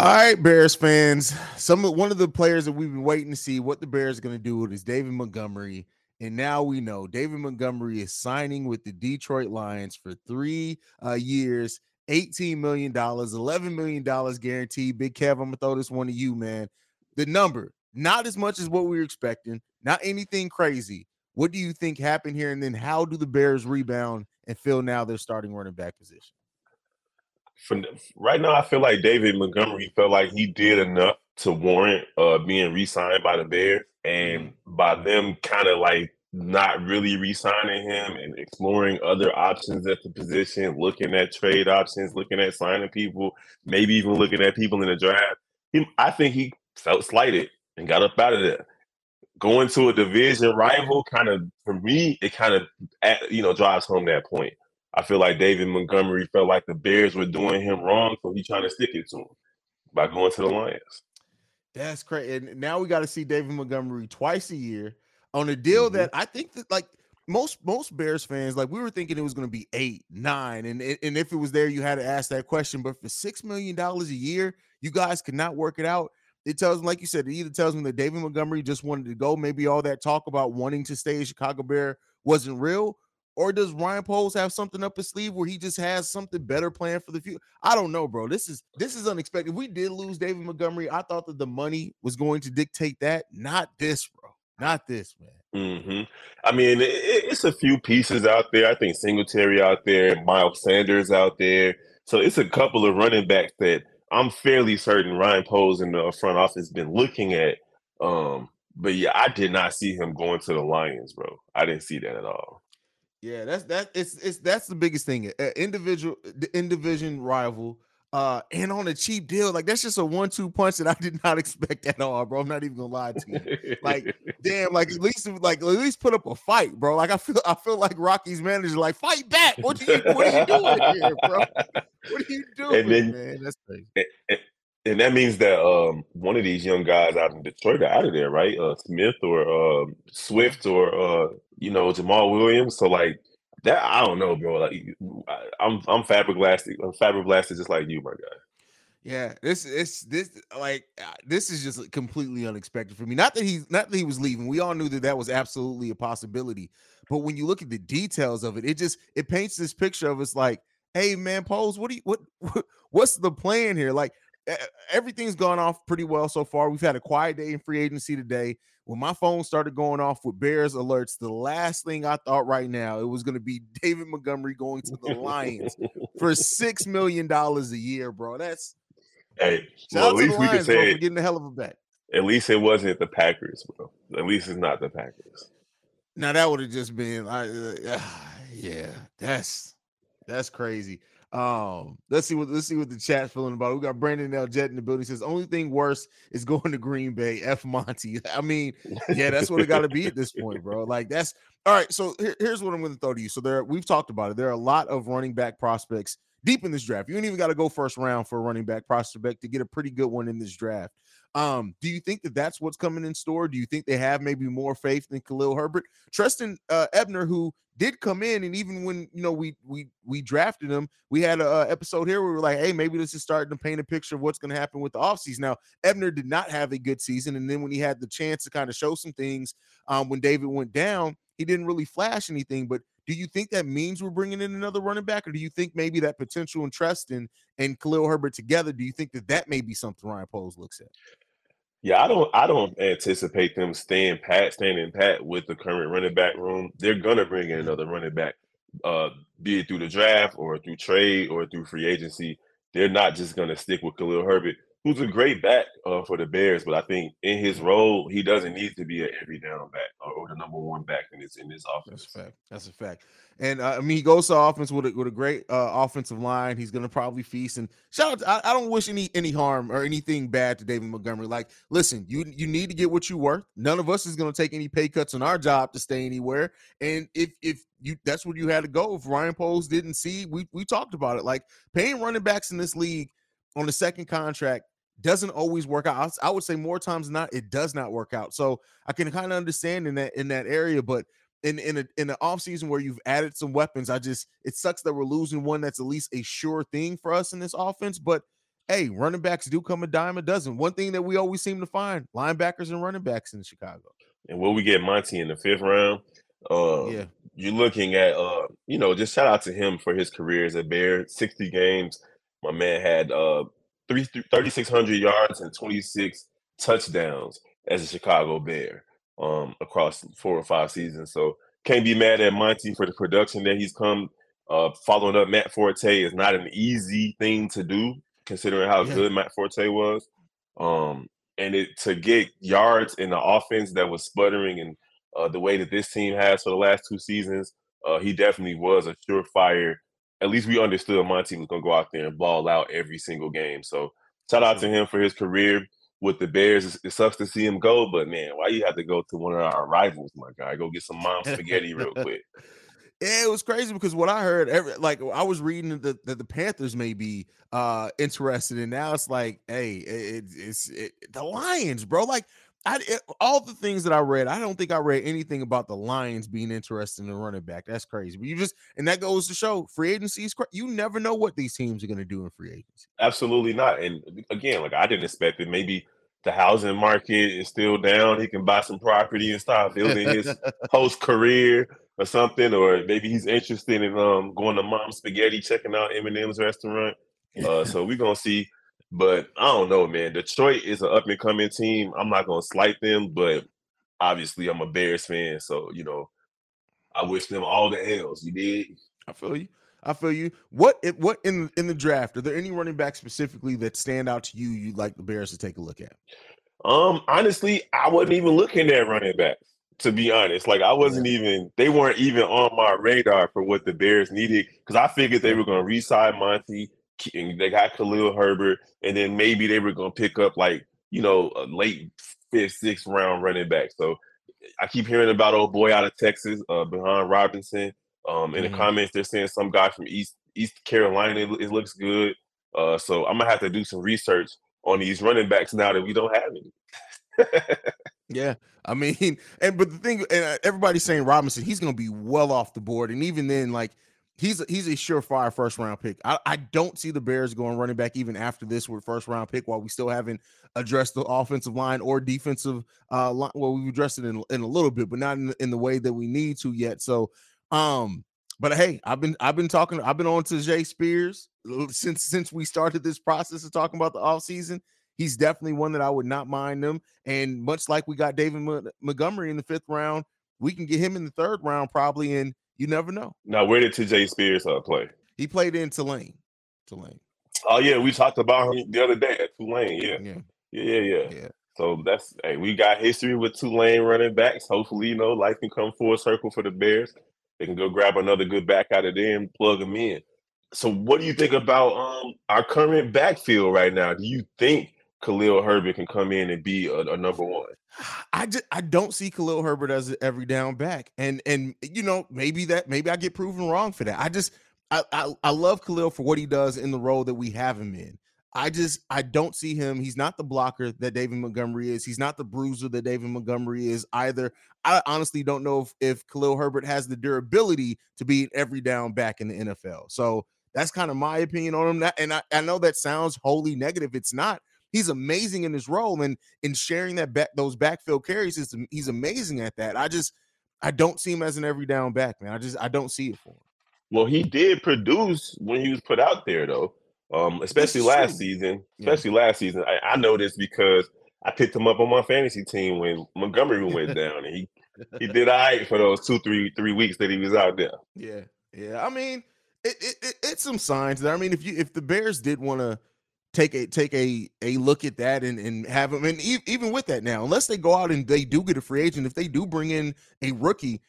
All right, Bears fans. Some one of the players that we've been waiting to see what the Bears are going to do with is David Montgomery. And now we know David Montgomery is signing with the Detroit Lions for three uh, years, $18 million, $11 million guaranteed. Big Kev, I'm to throw this one to you, man. The number, not as much as what we were expecting, not anything crazy. What do you think happened here? And then how do the Bears rebound and fill now their starting running back position? For, right now, I feel like David Montgomery felt like he did enough to warrant uh, being re-signed by the Bears, and mm-hmm. by them kind of like not really re-signing him and exploring other options at the position, looking at trade options, looking at signing people, maybe even looking at people in the draft. He, I think he felt slighted and got up out of there. Going to a division rival, kind of for me, it kind of you know drives home that point. I feel like David Montgomery felt like the Bears were doing him wrong, so he's trying to stick it to him by going to the Lions. That's crazy. And now we got to see David Montgomery twice a year on a deal mm-hmm. that I think that like most most Bears fans, like we were thinking it was going to be eight, nine, and and if it was there, you had to ask that question. But for six million dollars a year, you guys could not work it out. It tells me, like you said, it either tells me that David Montgomery just wanted to go. Maybe all that talk about wanting to stay a Chicago Bear wasn't real, or does Ryan Poles have something up his sleeve where he just has something better planned for the future? I don't know, bro. This is this is unexpected. We did lose David Montgomery. I thought that the money was going to dictate that, not this, bro. Not this, man. Mm-hmm. I mean, it, it's a few pieces out there. I think Singletary out there, Miles Sanders out there. So it's a couple of running backs that I'm fairly certain Ryan Poles in the front office been looking at. Um, but yeah, I did not see him going to the Lions, bro. I didn't see that at all. Yeah, that's that. It's it's that's the biggest thing. Uh, individual, the in division rival, uh, and on a cheap deal. Like that's just a one-two punch that I did not expect at all, bro. I'm not even gonna lie to you. Like, damn, like at least like at least put up a fight, bro. Like I feel I feel like Rocky's manager, like fight back. What are you what are you doing here, bro? What are you doing, then, man? That's crazy. And, that means that um, one of these young guys out in Detroit are out of there, right? Uh, Smith or uh, Swift or uh, you know Jamaal Williams. So like that, I don't know, bro. Like I'm I'm flabbergasted. I'm flabbergasted just like you, my guy. Yeah, this is this like uh, this is just completely unexpected for me. Not that he's not that he was leaving. We all knew that that was absolutely a possibility. But when you look at the details of it, it just it paints this picture of us like, hey man, Poles, what do you what, what what's the plan here? Like everything's gone off pretty well so far. We've had a quiet day in free agency today. When my phone started going off with Bears alerts, the last thing I thought right now it was going to be David Montgomery going to the Lions for six million dollars a year, bro. That's hey, well, at least we can say getting a hell of a bet. At least it wasn't the Packers, bro. At least it's not the Packers. Now that would have just been, uh, uh, yeah, that's that's crazy. Um, let's see what let's see what the chat's feeling about. We got Brandon L. Jet in the building. He says only thing worse is going to Green Bay. F Monty. I mean, yeah, that's what it got to be at this point, bro. Like that's all right. So here, here's what I'm going to throw to you. So there, we've talked about it. There are a lot of running back prospects deep in this draft. You ain't even got to go first round for a running back prospect to get a pretty good one in this draft. Um, do you think that that's what's coming in store? Do you think they have maybe more faith than Khalil Herbert? Trestan uh, Ebner, who did come in, and even when you know we we we drafted him, we had a, episode here where we were like, hey, maybe this is starting to paint a picture of what's going to happen with the offseason. Now, Ebner did not have a good season, and then when he had the chance to kind of show some things, um, when David went down, he didn't really flash anything. But do you think that means we're bringing in another running back, or do you think maybe that potential and Trestan and Khalil Herbert together? Do you think that that may be something Ryan Poles looks at? Yeah, I don't. I don't anticipate them staying pat, standing pat with the current running back room. They're gonna bring in another running back, uh, be it through the draft or through trade or through free agency. They're not just gonna stick with Khalil Herbert who's a great back uh, for the Bears, but I think in his role, he doesn't need to be an every down back or, or the number one back in this in this offense. That's a fact. That's a fact. And uh, I mean, he goes to offense with a, with a great uh, offensive line. He's going to probably feast. And shout out, to, I, I, don't wish any any harm or anything bad to David Montgomery. Like, listen, you you need to get what you worth. None of us is going to take any pay cuts on our job to stay anywhere. And if if you that's where you had to go. If Ryan Poles didn't see, we we talked about it. Like paying running backs in this league on the second contract doesn't always work out. I would say more times than not, it does not work out. So I can kind of understand in that in that area, but in in a in the off season where you've added some weapons, I just it sucks that we're losing one that's at least a sure thing for us in this offense. But hey, running backs do come a dime a dozen. One thing that we always seem to find linebackers and running backs in Chicago. And will we get Monty in the fifth round? Uh, yeah, you're looking at uh, you know, just shout out to him for his career as a Bear. 60 games. My man had uh 3,600 yards and 26 touchdowns as a Chicago Bear um across four or five seasons. So can't be mad at Monty for the production that he's come. Uh, following up Matt Forte is not an easy thing to do, considering how yeah. good Matt Forte was. Um, and it to get yards in the offense that was sputtering and uh, the way that this team has for the last two seasons, uh, he definitely was a surefire. At least we understood Monty was going to go out there and ball out every single game. So shout out to him for his career with the Bears. It sucks to see him go, but man, why you have to go to one of our rivals, my guy? Go get some mom spaghetti real quick. Yeah, it was crazy because what I heard, every, like I was reading that the, the, Panthers may be uh interested, and now it's like, hey, it, it's it, the Lions, bro. Like I it, all the things that I read, I don't think I read anything about the Lions being interested in a running back. That's crazy. But you just and that goes to show free agency is you never know what these teams are going to do in free agency. Absolutely not. And again, like I didn't expect it. Maybe the housing market is still down. He can buy some property and start building his post career or something. Or maybe he's interested in um going to Mom Spaghetti, checking out Eminem's restaurant. Uh, so we're gonna see. But I don't know, man. Detroit is an up and coming team. I'm not gonna slight them, but obviously I'm a Bears fan, so you know, I wish them all the hells. You did. I feel you. I feel you. What what in in the draft? Are there any running backs specifically that stand out to you? You'd like the Bears to take a look at? Um, honestly, I wasn't even looking at running backs. To be honest, like I wasn't even. They weren't even on my radar for what the Bears needed because I figured they were going to re-sign Monty they got Khalil Herbert, and then maybe they were going to pick up like you know a late fifth, sixth round running back. So I keep hearing about old boy out of Texas, uh, Bijan Robinson. Um, in mm-hmm. the comments, they're saying some guy from East East Carolina. It, it looks good. Uh, so I'm gonna have to do some research on these running backs now that we don't have any. yeah, I mean, and but the thing, and uh, everybody's saying Robinson, he's gonna be well off the board, and even then, like he's a, he's a surefire first round pick. I, I don't see the Bears going running back even after this with first round pick while we still haven't addressed the offensive line or defensive uh line. Well, we've addressed it in, in a little bit, but not in, in the way that we need to yet. So, um, but hey, I've been I've been talking, I've been on to Jay Spears since since we started this process of talking about the offseason. He's definitely one that I would not mind them. And much like we got David Montgomery in the fifth round, we can get him in the third round probably. And you never know. Now, where did Tyjae Spears uh, play? He played in Tulane. Tulane. Oh yeah, we talked about him the other day at Tulane. Yeah. Yeah. Yeah. Yeah. yeah. yeah. So that's hey, we got history with Tulane running backs. Hopefully, you know, life can come full circle for the Bears. They can go grab another good back out of there and plug them in. So, what do you think about um, our current backfield right now? Do you think Khalil Herbert can come in and be a, a, number one? I just I don't see Khalil Herbert as every down back, and and you know maybe that maybe I get proven wrong for that. I just I, I I love Khalil for what he does in the role that we have him in. I just I don't see him. He's not the blocker that David Montgomery is. He's not the bruiser that David Montgomery is either. I honestly don't know if, if Khalil Herbert has the durability to be an every down back in the NFL. So that's kind of my opinion on him. And I, I know that sounds wholly negative. It's not. He's amazing in his role and in sharing that back those backfield carries. Is he's amazing at that. I just I don't see him as an every down back, man. I just I don't see it for him. Well, he did produce when he was put out there, though. Um, especially last season. Especially yeah. last season. I, I know this because I picked him up on my fantasy team when Montgomery went down, and he he did all right for those two, three, three weeks that he was out there. Yeah, yeah. I mean, it, it, it it's some signs there. I mean, if you if the Bears did want to take a take a a look at that and and have them and even with that now, unless they go out and they do get a free agent, if they do bring in a rookie,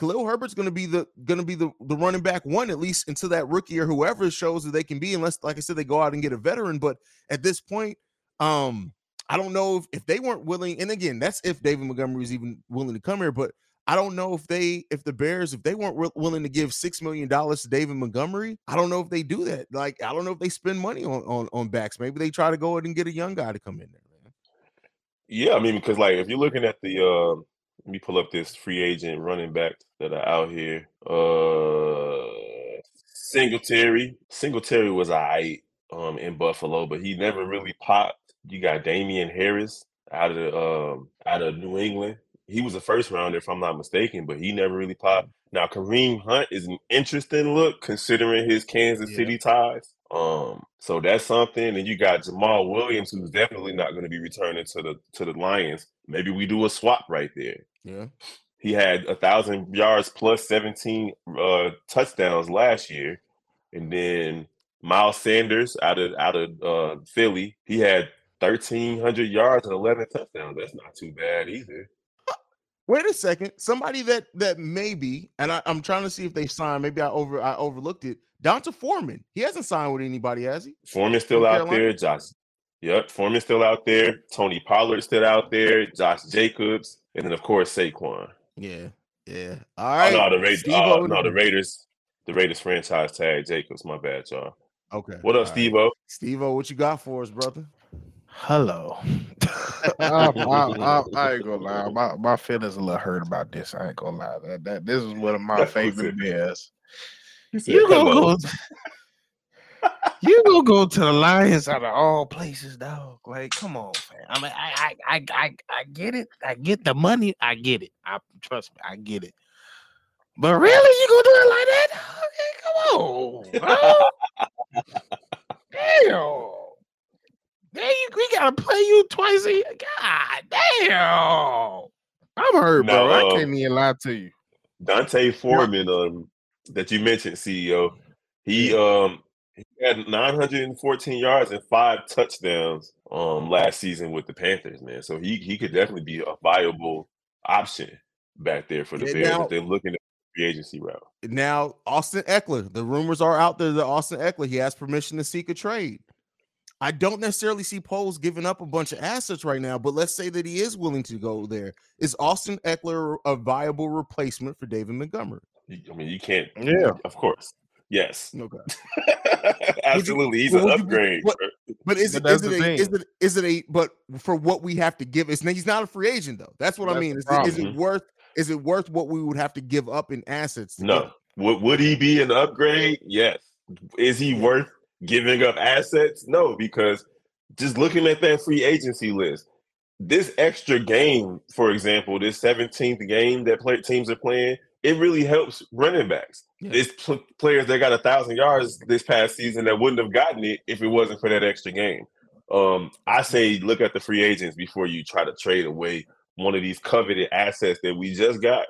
Khalil Herbert's going to be the going to be the the running back one at least until that rookie or whoever shows that they can be. Unless, like I said, they go out and get a veteran. But at this point, um, I don't know if, if they weren't willing. And again, that's if David Montgomery is even willing to come here. But I don't know if they if the Bears if they weren't re- willing to give six million dollars to David Montgomery. I don't know if they do that. Like I don't know if they spend money on on on backs. Maybe they try to go ahead and get a young guy to come in there. Man. Yeah, I mean because like if you're looking at the. Uh let me pull up this free agent running back that are out here. Uh Singletary. Singletary was I um, in Buffalo, but he never really popped. You got Damien Harris out of um, out of New England. He was a first rounder, if I'm not mistaken, but he never really popped. Now Kareem Hunt is an interesting look considering his Kansas Yeah. City ties. Um, so that's something. And you got Jamaal Williams, who's definitely not going to be returning to the to the Lions. Maybe we do a swap right there. Yeah. He had a thousand yards plus 17 uh, touchdowns last year, and then Miles Sanders out of out of uh, Philly, he had 1,300 yards and 11 touchdowns. That's not too bad either. Wait a second. Somebody that that maybe, and I, I'm trying to see if they signed. Maybe I over I overlooked it. D'Onta Foreman. He hasn't signed with anybody, has he? Foreman's still out Carolina? there. Josh, yep, Foreman's still out there. Tony Pollard's still out there. Josh Jacobs, and then of course Saquon. Yeah. Yeah. All right. oh no, the Raiders. Steve-O Uh, no, the Raiders. The Raiders franchise tag Jacobs. My bad, y'all. Okay. What up, Steve-O? Steve O, what you got for us, brother? Hello. I, I, I, I ain't gonna lie. My my feelings a little hurt about this. I ain't gonna lie. That, that this is one of my That's favorite what's it. bears. He said, You gonna go? you gonna go to the Lions out of all places, dog? Like, come on, man. I mean, I, I, I, I, I get it. I get the money. I get it. I trust me. I get it. But really, you gonna do it like that? Okay, come on, bro. Damn. Damn, we gotta play you twice a year. God damn. I'm hurt, Now, bro. I uh, can't even lie to you. D'Onta Foreman, um, that you mentioned, CEO, he um he had 914 yards and five touchdowns um last season with the Panthers, man. So he he could definitely be a viable option back there for the Bears now- if they're looking at the free agency route. Now, Austin Ekeler. The rumors are out there that Austin Ekeler he has permission to seek a trade. I don't necessarily see Poles giving up a bunch of assets right now, but let's say that he is willing to go there. Is Austin Ekeler a viable replacement for David Montgomery? I mean, you can't. Yeah. of course. Yes, Okay. absolutely. He's but an would you be- upgrade. what- But is But it that's is it, a, is it is it a but for what we have to give is he's not a free agent though. That's what I mean. Is, it- is it worth is it worth what we would have to give up in assets? No. Would would he be an upgrade? Yes. Is he worth giving up assets? No, because just looking at that free agency list, this extra game, for example, this 17th game that play, teams are playing, it really helps running backs. Yeah. It's pl- players that got a thousand yards this past season that wouldn't have gotten it if it wasn't for that extra game. Um, I say look at the free agents before you try to trade away one of these coveted assets that we just got,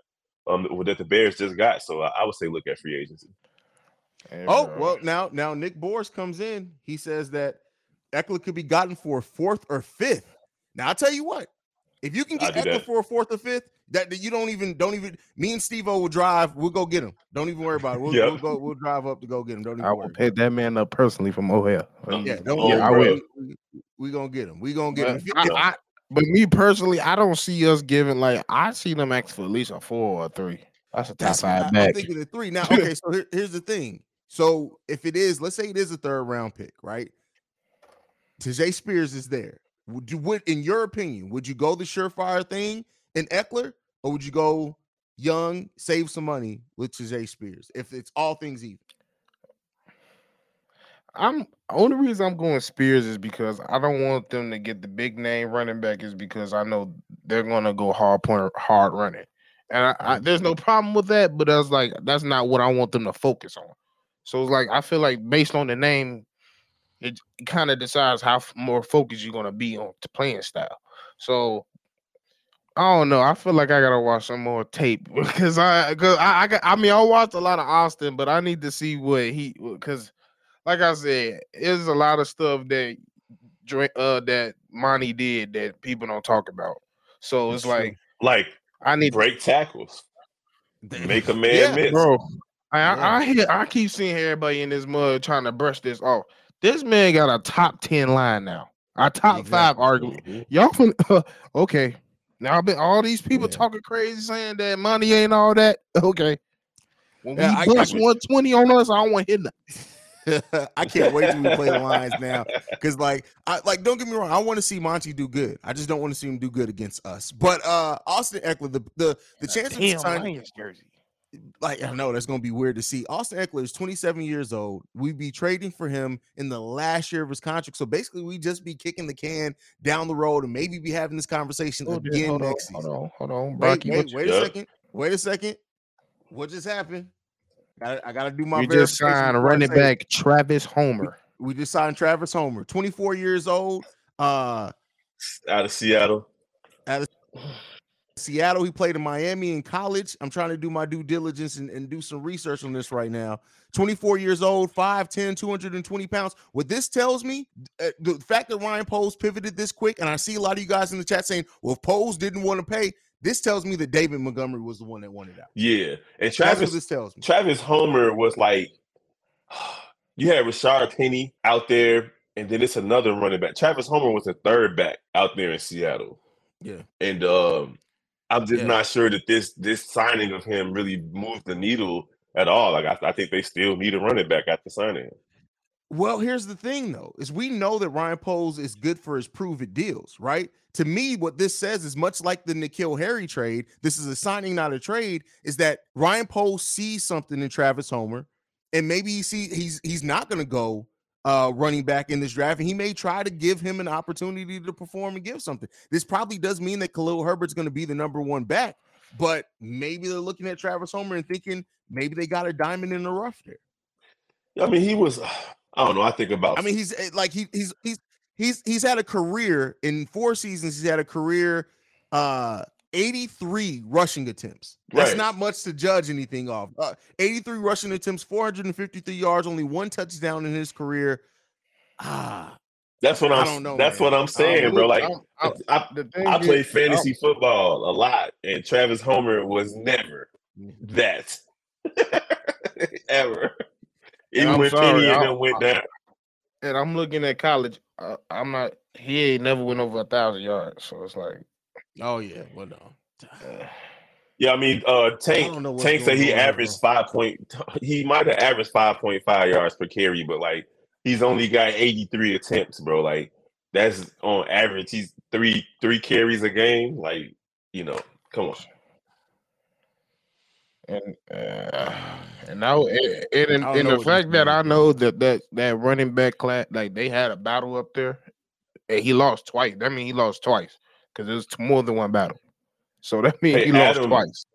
um, that the Bears just got. So I, I would say look at free agency. Hey, Oh bro. well, now now Nick Boris comes in. He says that Ekeler could be gotten for a fourth or fifth. Now I'll tell you what, if you can get Ekeler that. for a fourth or fifth, that, that you don't even don't even. Me and Steve O will drive. We'll go get him. Don't even worry about it. We'll, Yep. we'll go. We'll drive up to go get him. Don't even I worry. will pick that man up personally from O'Hare. Yeah, don't Oh, worry. I will. We, we, we gonna get him. We're gonna get But, him. I, I, but me personally, I don't see us giving like I see them ask for at least a four or a three. That's a top That's what I, five I'm thinking of three. Now, okay, so here- here's the thing. So if it is, let's say it is a third round pick, right? Tyjae Spears is there. Would you would in your opinion, would you go the surefire thing in Ekeler, or would you go young, save some money with Tyjae Spears? If it's all things even. I'm only reason I'm going Spears is because I don't want them to get the big name running back is because I know they're gonna go hard point hard running. And I, I, there's no problem with that, but that's like that's not what I want them to focus on. So it's like I feel like based on the name, it kind of decides how f- more focused you're gonna be on the playing style. So I don't know. I feel like I gotta watch some more tape because I, cause I, I, I mean, I watched a lot of Austin, but I need to see what he, because, like I said, there's a lot of stuff that, Dra- uh, that Monty did that people don't talk about. So it's That's true. like Like I need, break tackles, make a man Yeah, miss. bro. I, Yeah. I, I hear, I keep seeing everybody in this mud trying to brush this off. This man got a top ten line now, a top five Exactly. argument. Mhm. Y'all fin- okay. Now I've been all these people Yeah. talking crazy saying that money ain't all that. Okay. When Yeah, I- we I bust 120 on us, I don't want to hit nothing. I can't wait to play the lines now. Cause like I like don't get me wrong, I want to see Monty do good. I just don't want to see him do good against us. But uh Austin Ekeler, the the the chance of Damn signing Lions jersey. Like I know that's gonna be weird to see. Austin Ekeler is 27 years old. We'd be trading for him in the last year of his contract. So basically, we just be kicking the can down the road and maybe be having this conversation Oh, again hold on, next hold season. on, hold on, Wait, wait, wait Yeah. a second. Wait a second. What just happened? I, I gotta do my we just signed running back Travis Homer. We just signed Travis Homer, 24 years old. Uh Out of Seattle. Seattle. He played in Miami in college. I'm trying to do my due diligence and, and do some research on this right now. 24 years old, 5'10, 220 pounds. What this tells me, uh, the fact that Ryan Poles pivoted this quick, and I see a lot of you guys in the chat saying, well, if Poles didn't want to pay, this tells me that David Montgomery was the one that wanted out. Yeah. And Travis this tells me. Travis Homer was like you had Rashaad Penny out there, and then it's another running back. Travis Homer was a third back out there in Seattle. Yeah. And um I'm just Yeah. not sure that this this signing of him really moved the needle at all. Like I, I think they still need a running back after signing him. Well, here's the thing, though, is we know that Ryan Poles is good for his prove it deals, right? To me, what this says is much like the N'Keal Harry trade. This is a signing, not a trade. Is that Ryan Poles sees something in Travis Homer, and maybe he see he's he's not going to go uh running back in this draft, and he may try to give him an opportunity to perform and give something. This probably does mean that Khalil Herbert's going to be the number one back, but maybe they're looking at Travis Homer and thinking maybe they got a diamond in the rough there. I mean, he was I don't know. I think about I mean, he's eh, like he he's he's he's he's had a career in four seasons. He's had a career uh 83 rushing attempts. That's Right. not much to judge anything off. Uh, 83 rushing attempts, 453 yards, only one touchdown in his career. Ah, that's what I I'm don't know, that's man. what I'm saying, bro. Like I'm- I'm- I, I played fantasy football a lot, and Travis Homer was never that ever. And Even I'm when Penny and them went down. and I'm looking at college. Uh, I'm not. He ain't never went over a thousand yards, so it's like. Oh yeah, well no. Yeah, I mean, uh, Tank don't know what's Tank said he going on there, averaged five point. He might have averaged five point five yards per carry, but like he's only got eighty three attempts, bro. Like that's on average. He's three three carries a game. Like you know, come on. and uh, and now and, and, and the fact that I know that that that running back class like they had a battle up there, and he lost twice. That mean, he lost twice because it was more than one battle. So that means Hey, he lost twice.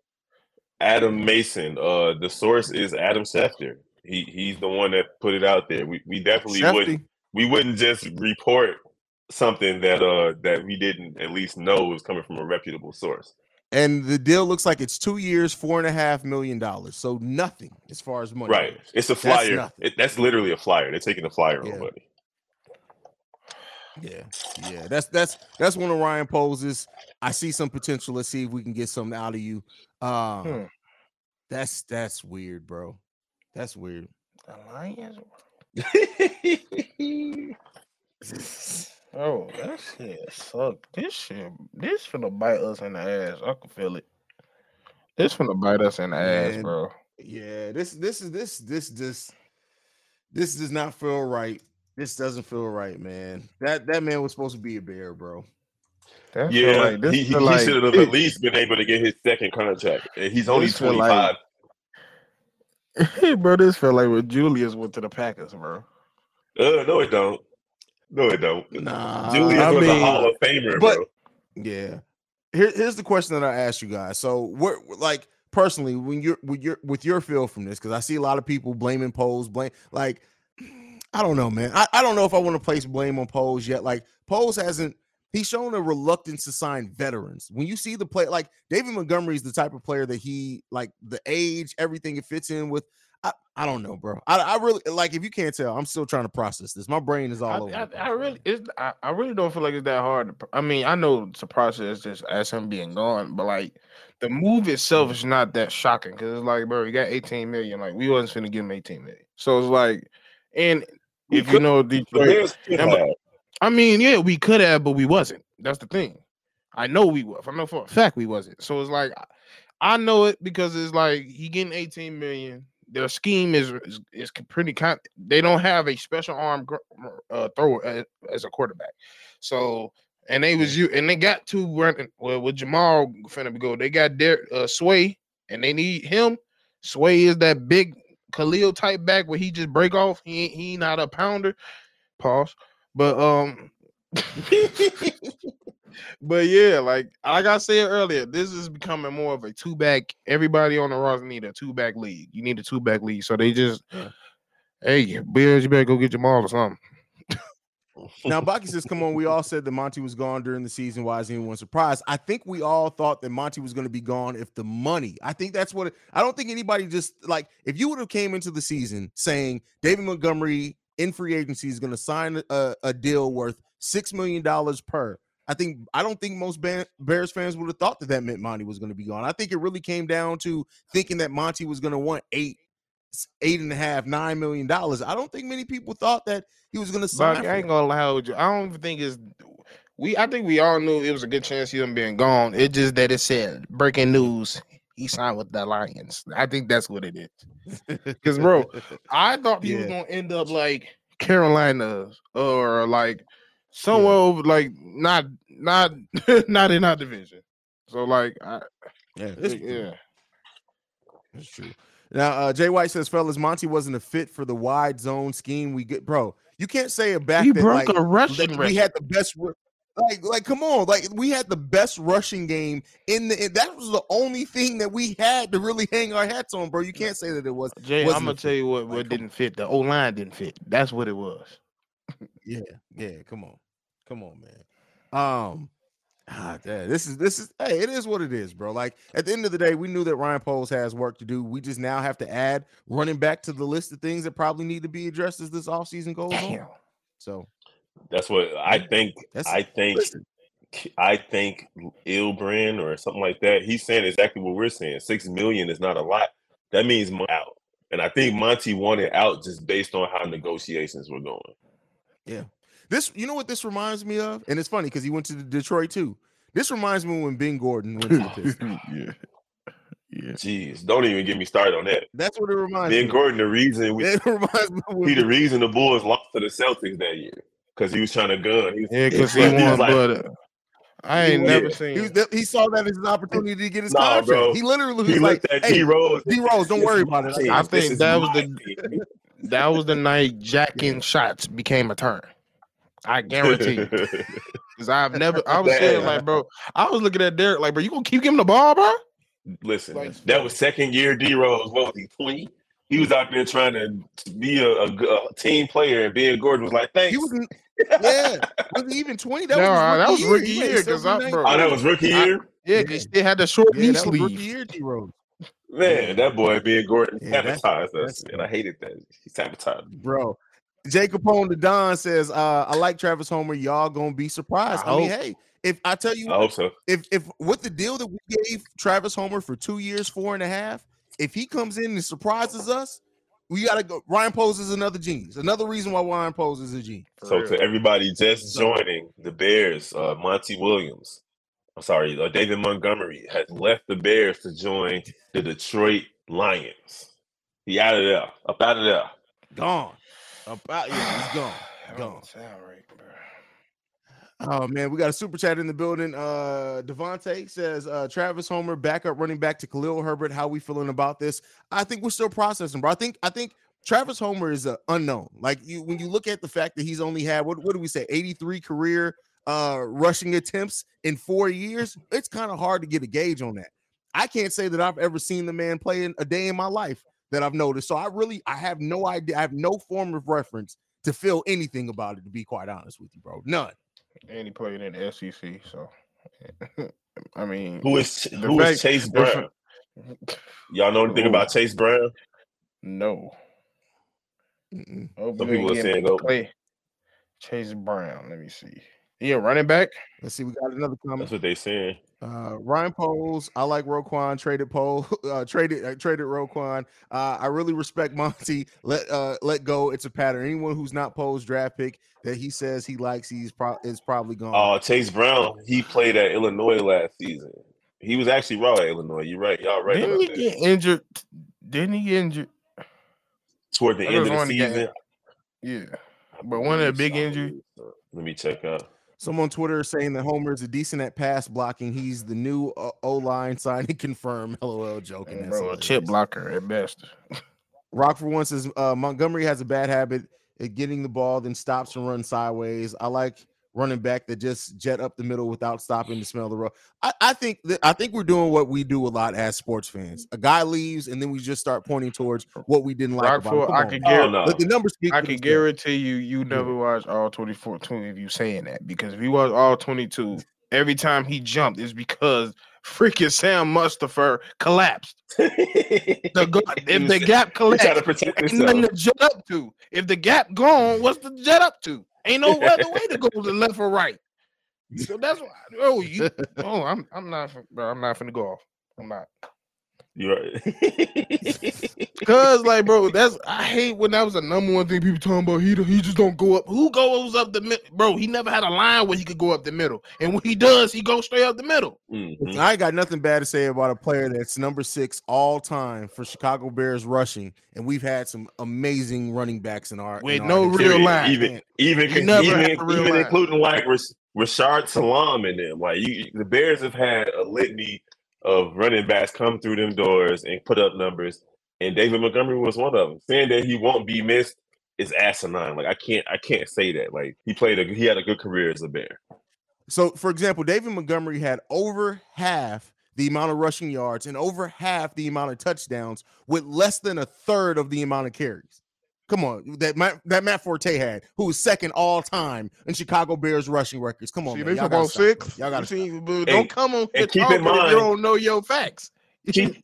Adam Mason. Uh, the source is Adam Schefter. He he's the one that put it out there. We we definitely wouldn't we wouldn't just report something that uh that we didn't at least know was coming from a reputable source. and the deal looks like it's two years, four and a half million dollars. So nothing as far as money. Right. goes. It's a flyer. nothing. It, that's literally a flyer. They're taking a flyer Yeah. on money. Yeah, yeah. That's that's that's one of Ryan poses. I see some potential. Let's see if we can get something out of you. Um, Hmm. that's that's weird, bro. That's weird. The Lions. Oh, that shit suck. This shit, this finna bite us in the ass. I can feel it. This finna bite us in the ass, bro. Yeah, this this is this this this this does not feel right. This doesn't feel right, man. That that man was supposed to be a bear, bro. That yeah, like, this he, he, feel like, should have at least been able to get his second contract. And he's only twenty five. feel like- five. bro. This felt like when Julius went to the Packers, bro. Uh, no, it don't. No, it don't. Nah, Julius I was mean, a Hall of Famer, but- bro. Yeah. Here, here's the question that I asked you guys. So, what, like, personally, when you're with your with your feel from this, because I see a lot of people blaming Pose, blame like, I don't know, man. I, I don't know if I want to place blame on Pose yet. Like, Pose hasn't. He's shown a reluctance to sign veterans. When you see the play, like David Montgomery is the type of player that he like the age, everything it fits in with. I, I don't know, bro. I, I really like if you can't tell, I'm still trying to process this. My brain is all I, over. I, I really, it's, I, I really don't feel like it's that hard. To, I mean, I know it's a process just as him being gone, but like the move itself is not that shocking because it's like, bro, you got 18 million. Like we wasn't finna give him 18 million. So it's like, and We if you know Detroit, Bears could and- have. I mean, yeah, we could have, but we wasn't. That's the thing. I know we were. I know for a fact we wasn't. So it's like I- know it because it's like he getting 18 million. Their scheme is is, is pretty kind. They don't have a special arm uh, thrower as, as a quarterback. So and they was you and they got two running. Well, with Jamaal finna go, they got their uh, Sway and they need him. Sway is that big Khalil type back where he just break off. He he not a pounder. Pause. But um but yeah, like like I said earlier, this is becoming more of a two back. Everybody on the roster need a two back league. You need a two back league. So they just, hey, Bears, you better go get Jamaal or something. Now, Baki says, "Come on, we all said that Monty was gone during the season. Why is anyone surprised? I think we all thought that Monty was going to be gone if the money. I think that's what. It, I don't think anybody just like if you would have came into the season saying David Montgomery in free agency is going to sign a, a deal worth six million dollars per. I think I don't think most Bears fans would have thought that that meant Monty was going to be gone. I think it really came down to thinking that Monty was going to want eight, eight and a half, nine million dollars. I don't think many people thought that he was going to sign. But I ain't gonna lie with you. I don't think it's we. I think we all knew it was a good chance he was being gone. It just that it said breaking news. He signed with the Lions. I think that's what it is. Because bro, I thought he yeah. was gonna end up like Carolina or like somewhere yeah. over like not not not in our division. So like I yeah, yeah. That's true. Now uh Jay White says, fellas, Monty wasn't a fit for the wide zone scheme. We get bro, you can't say a back he that, broke like, a rushing we had the best like, like, come on, like we had the best rushing game in the. That was the only thing that we had to really hang our hats on, bro. You can't say that it was. Jay, I'm gonna tell you what, what like, didn't fit. The O line didn't fit. That's what it was. yeah, yeah. Come on. Come on, man. Um, ah, damn, this is this is hey, it is what it is, bro. Like at the end of the day, we knew that Ryan Poles has work to do. We just now have to add running back to the list of things that probably need to be addressed as this offseason goes damn. on. So that's what I think. That's, I think. Listen. I think Ilbrand or something like that. He's saying exactly what we're saying. Six million is not a lot. That means out. And I think Monty wanted out just based on how negotiations were going. Yeah. This, you know what this reminds me of? And it's funny because he went to Detroit too. This reminds me when Ben Gordon went to the Pistons. yeah. Yeah. Jeez, don't even get me started on that. That's what it reminds ben me. Gordon, the reason we, it reminds me he the reason the Bulls lost to the Celtics that year because he was trying to gun. He was, yeah, because he, he won, like, but uh, I ain't yeah. never seen. He, was, he, saw that as an opportunity to get his nah, contract. Bro. He literally was he like, at hey, D Rose. D Rose, don't worry about it. I think that was the that was the night jacking shots became a turn. I guarantee you. Because I've never, I was saying, like, bro, I was looking at Derek, like, bro, you gonna keep giving the ball, bro? Listen, like, that was second year D Rose. What was he, 20? He was out there trying to be a, a, a, team player, and Ben Gordon was like, thanks. He was, yeah, was he even 20? That no, was uh, that was rookie year. Because I, bro, oh, that was rookie year? I, yeah, because yeah. they had the short yeah, knee sleeve. Rookie year, D Rose. Man, that boy Ben Gordon yeah, sabotaged us, and I hated that. He sabotaged, bro. Jacob Capone the Don says, uh, I like Travis Homer. Y'all gonna be surprised. I, I mean, hey, if I tell you, I hope so. If if with the deal that we gave Travis Homer for two years, four and a half, if he comes in and surprises us, we gotta go. Ryan Poles is another genius. Another reason why Ryan Poles is a genius. So real. to everybody just joining the Bears, uh, Monty Williams, I'm sorry, uh, David Montgomery has left the Bears to join the Detroit Lions. He out of there, up out of there, gone. About yeah, he's gone. Gone. Sound right, bro. Oh man, we got a super chat in the building. Uh Devontae says uh Travis Homer, backup running back to Khalil Herbert. How we feeling about this? I think we're still processing, bro. I think I think Travis Homer is an unknown. Like you when you look at the fact that he's only had what what do we say 83 career uh rushing attempts in four years, it's kind of hard to get a gauge on that. I can't say that I've ever seen the man play in a day in my life that I've noticed. So I really I have no idea. I have no form of reference to feel anything about it. To be quite honest with you, bro, none. And he played in the SEC, so eh, I mean, who is who is Chase Brown? Y'all know anything Ooh. about Chase Brown? No. Some people are saying go play Chase Brown. Let me see. Yeah, running back. Let's see. We got another comment. That's what they said. Uh, Ryan Poles, I like Roquan. Traded Pole, uh, traded uh, traded Roquan. Uh, I really respect Monty. Let uh, let go. It's a pattern. Anyone who's not Poles draft pick that he says he likes, he's pro- is probably gone. Oh, Chase Brown. He played at Illinois last season. He was actually raw at Illinois. You're right. Y'all right. Didn't he that. get injured? Didn't he get injured toward the end of the season? Yeah, but one of the big injuries. Let me check out. Some on Twitter is saying that Homer is a decent at pass blocking. He's the new uh, O line signing confirmed. LOL, joking. That's Bro, a chip blocker at best. Rock for one says uh, Montgomery has a bad habit at getting the ball, then stops and runs sideways. I like running back that just jet up the middle without stopping to smell the road. I, I think that I think we're doing what we do a lot as sports fans. A guy leaves, and then we just start pointing towards what we didn't like about him. I on, could man. Oh, no. The numbers speak. I can guarantee you, you never watched all 24 20 if you saying that because if you watch all 22, every time he jumped is because freaking Sam Mustipher collapsed. The go- if the gap collapsed, trying to protect ain't nothing himself. to jet up to. If the gap gone, what's the jet up to? Ain't no other way to go to left or right. So that's why. Oh, you. Oh, I'm. I'm not. Bro, I'm not finna go off. I'm not. You're right. Cause like, bro, that's I hate when that was the number one thing people talking about. He he just don't go up. Who goes up the middle, bro? He never had a line where he could go up the middle, and when he does, he goes straight up the middle. Mhm. I got nothing bad to say about a player that's number six all time for Chicago Bears rushing, and we've had some amazing running backs in our With in no history. real Even- line. Even even You never even, had a real even line. including like Rashaan Salaam and them. Like you, the Bears have had a litany of running backs come through them doors and put up numbers, and David Montgomery was one of them. Saying that he won't be missed is asinine. Like I can't I can't say that. Like he played a he had a good career as a Bear. So, for example, David Montgomery had over half the amount of rushing yards and over half the amount of touchdowns with less than a third of the amount of carries. Come on, that Matt, that Matt Forte had, who was second all time in Chicago Bears rushing records. Come on, See, man. Y'all gotta six. Y'all gotta See, but don't come on here and keep in mind- you don't know your facts. Keep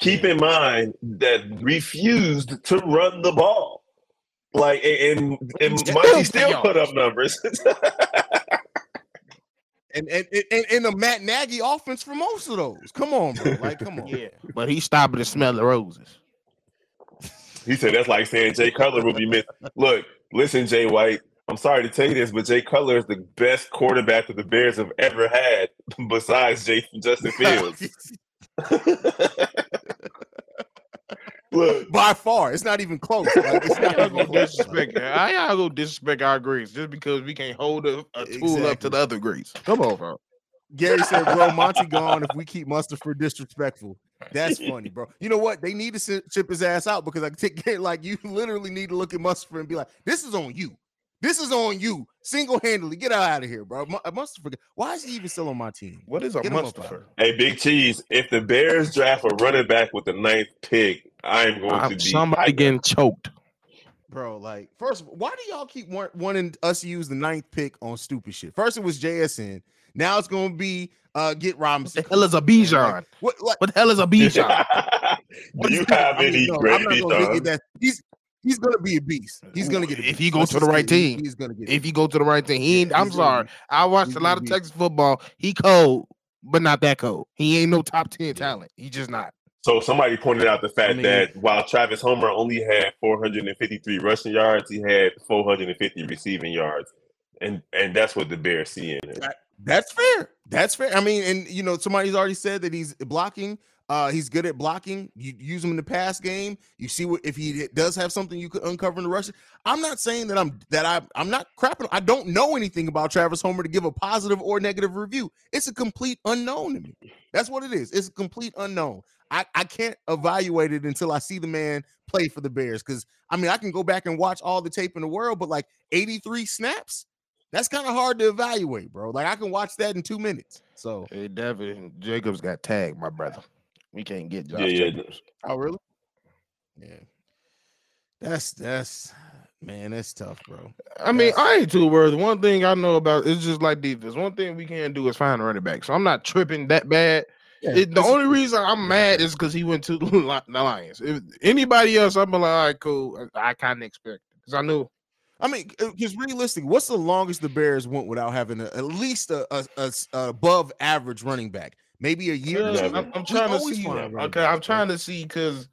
keep in mind that refused to run the ball. Like and and Still Monty still put up numbers. And and, and and a Matt Nagy offense for most of those. Come on, bro. Like, come on. Yeah, but he's stopping to smell the roses. He said that's like saying Jay Cutler will be missed. Look, listen, Jay White. I'm sorry to tell you this, but Jay Cutler is the best quarterback that the Bears have ever had, besides Jay Justin Fields. Look, By far, it's not even close. Like, it's not Y'all even go close. disrespect. I y'all go disrespect our grades just because we can't hold a, a tool up to the other grades. Come on, bro. Gary said, "Bro, Monty gone. If we keep Mustipher disrespectful, that's funny, bro. You know what? They need to chip his ass out because I think like you literally need to look at Mustipher and be like, this is on you. This is on you, single handedly. Get out of here, bro. Mu- Mustipher, why is he even still on my team? What is a Get Mustipher? hey, Big Cheese. If the Bears draft a running back with the ninth pick, I'm going to I'm- be somebody hyped. getting choked. Bro, like, first of all, why do y'all keep want, wanting us to use the ninth pick on stupid shit? First, it was JSN. Now it's gonna be uh get What the hell is a Like, Bijan? what, like, What the hell is a Bijan? Do you have I mean, any no, I'm great not gonna get that. He's he's gonna be a beast. He's gonna get a If he goes to the right get it. He- team. he's gonna get if he go to the right thing, he ain't. Yeah, I'm sorry. be- I watched he's a lot of Texas football. He cold, but not that cold. He ain't no top ten talent. He just not. So somebody pointed out the fact mean- that while Travis Homer only had 453 rushing yards, he had 450 receiving yards, and and that's what the Bears see in him. That's fair. That's fair. I mean, and you know, somebody's already said that he's blocking. Uh, he's good at blocking. You use him in the pass game. You see what if he does have something you could uncover in the rush. I'm not saying that I'm that I I'm not crapping. I don't know anything about Travis Homer to give a positive or negative review. It's a complete unknown to me. That's what it is. It's a complete unknown. I, I can't evaluate it until I see the man play for the Bears. Because I mean, I can go back and watch all the tape in the world, but like 83 snaps, that's kind of hard to evaluate, bro. Like I can watch that in two minutes. So Hey, Devin Jacobs got tagged, my brother. We can't get Josh Yeah, yeah. Jacobs. Oh, really? Yeah. That's that's man, that's tough, bro. I mean, That's- I ain't too worried. One thing I know about it's just like defense. One thing we can't do is find a running back. So I'm not tripping that bad. Yeah, It- the only reason I'm mad is because he went to the the Lions. If anybody else, I'm like, all right, cool. I, I kind of expect because I knew I mean, uh, because realistic, what's the longest the Bears went without having a, at least a above average running back? Maybe a year. Yeah. I'm, I'm trying to see. find running Okay, I'm trying to see because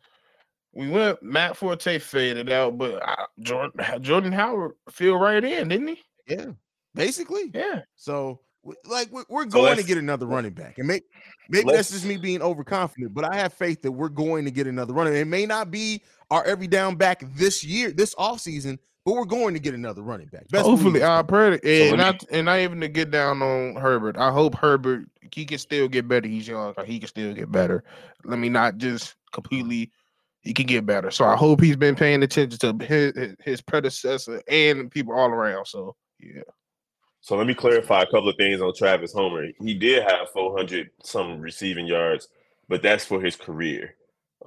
we went Matt Forte faded out, but I, Jordan Jordan Howard fell right in, didn't he? Yeah, basically. Yeah. So, like, we're, we're So going to get another running back, and may, maybe that's just me being overconfident. But I have faith that we're going to get another running. It may not be our every down back this year, this offseason, but we're going to get another running back. Best Hopefully, I it's pray. So And not and not even to get down on Herbert. I hope Herbert he can still get better. He's young. like, He can still get better. Let me not just completely. He can get better. So I hope he's been paying attention to his his predecessor and people all around. So yeah. So let me clarify a couple of things on Travis Homer. He did have 400 some receiving yards, but that's for his career.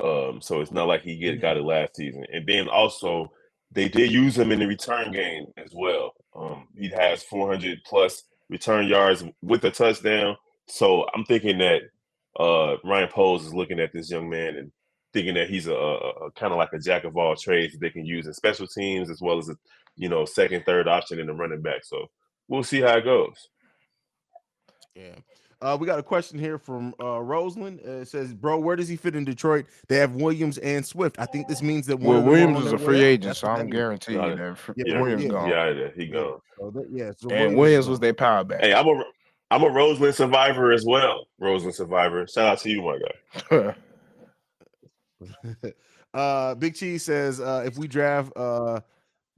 Um, so it's not like he get, got it last season. And then also they did use him in the return game as well. Um, he has 400 plus return yards with a touchdown. So I'm thinking that uh, Ryan Poles is looking at this young man and thinking that he's a, a, a kind of like a jack of all trades that they can use in special teams as well as a you know second, third option in the running back. So we'll see how it goes. Yeah. Uh, we got a question here from uh, Roseland. Uh, it says, "Bro, where does he fit in Detroit? They have Williams and Swift. I think this means that Well, of them are Williams is a free agent, so I'm guaranteeing Got that fr- Yeah, Williams yeah. gone. Yeah, out of he Yeah. gone. So that- yeah, so And is Williams was their power back. Hey, I'm a I'm a Roseland survivor as well. Roseland survivor. Shout out to you, my guy. uh, Big Cheese says, uh, if we draft uh,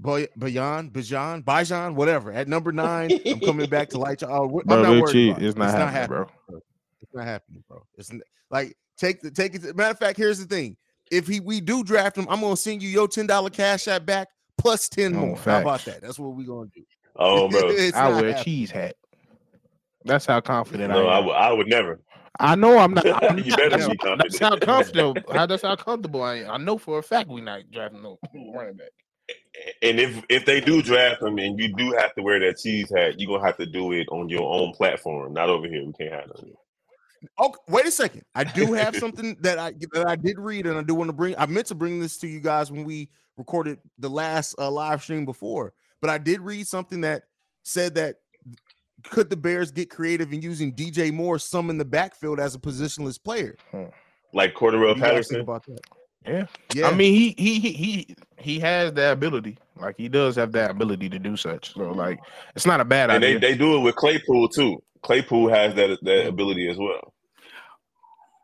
Boy, Bayan, Bajan, Bajan, whatever, at number nine, I'm coming back to light. y'all. Uh, I'm Bro, not worried Cheese, about it. it's not happening, bro. It's not happening, bro. It's n- like take the take it. Matter of fact, here's the thing: if he we do draft him, I'm gonna send you your ten dollar cash app back plus ten Oh, more. How about that? That's what we're gonna do. Oh, bro. I not wear a cheese hat. That's how confident No, I I am. would I would never. I know I'm not. I'm You not- better that's, be that's how comfortable. How that's how comfortable I am. I know for a fact we're not drafting no running back. And if if they do draft him and you do have to wear that cheese hat, you're gonna have to do it on your own platform, not over here. We can't have it. Oh, wait a second. I do have something that I that I did read, and I do want to bring. I meant to bring this to you guys when we recorded the last uh, live stream before, but I did read something that said that could the Bears get creative in using DJ Moore some in the backfield as a positionless player? Like Cordarrelle What do you guys think Patterson. about that? Yeah. Yeah, I mean, he he he he he has that ability. Like he does have that ability to do such. So like, it's not a bad And they, idea. they do it with Claypool too. Claypool has that that ability as well.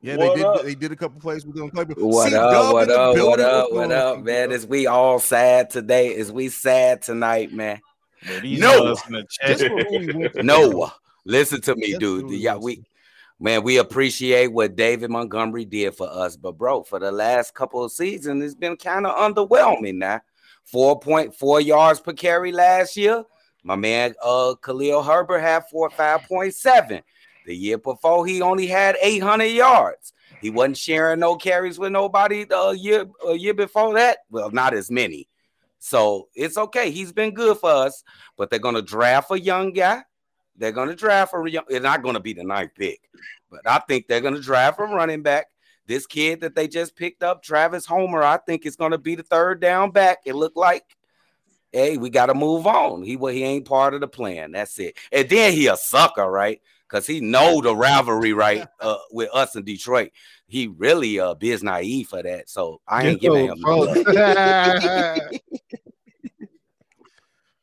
yeah, What they did. up? They did a couple plays with them. What What up? What up? What up? What up, man? Is we all sad today? Is we sad tonight, man? But these No. nuts in the chest. Just for who he went to. No, listen to me, dude. Yeah, we man, we appreciate what David Montgomery did for us, but bro, for the last couple of seasons, it's been kind of underwhelming now. 4.4 yards per carry last year. My man uh Khalil Herbert had four 5.7. The year before, he only had 800 yards. He wasn't sharing no carries with nobody the year a year before that. Well, not as many. So it's okay. He's been good for us, but they're gonna draft a young guy. They're gonna draft a young. It's not gonna be the ninth pick, but I think they're gonna draft a running back. This kid that they just picked up, Travis Homer, I think is gonna be the third down back. It looked like. Hey, we got to move on. He well, he ain't part of the plan. That's it. And then he a sucker, right? Because he know the rivalry, right? Uh, with us in Detroit. He really uh biz naive for that. So I ain't giving him no love.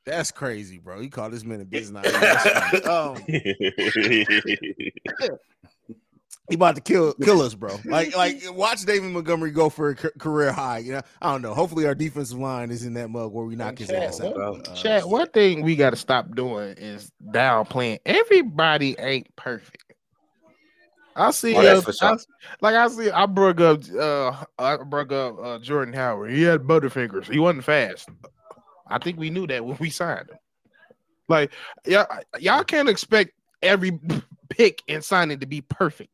That's crazy, bro. He called this man a business. That's um, he about to kill kill us, bro. Like like watch David Montgomery go for a career high. You know, I don't know. Hopefully our defensive line is in that mug where we knock his ass out. bro. uh, Chat, one thing we got to stop doing is downplaying. Everybody ain't perfect. I see, Oh, that's uh, sure. I- like I see, I brought up, uh, I brought up uh, Jordan Howard. He had butterfingers. He wasn't fast. I think we knew that when we signed him. Like, yeah, y'all can't expect every pick and signing to be perfect.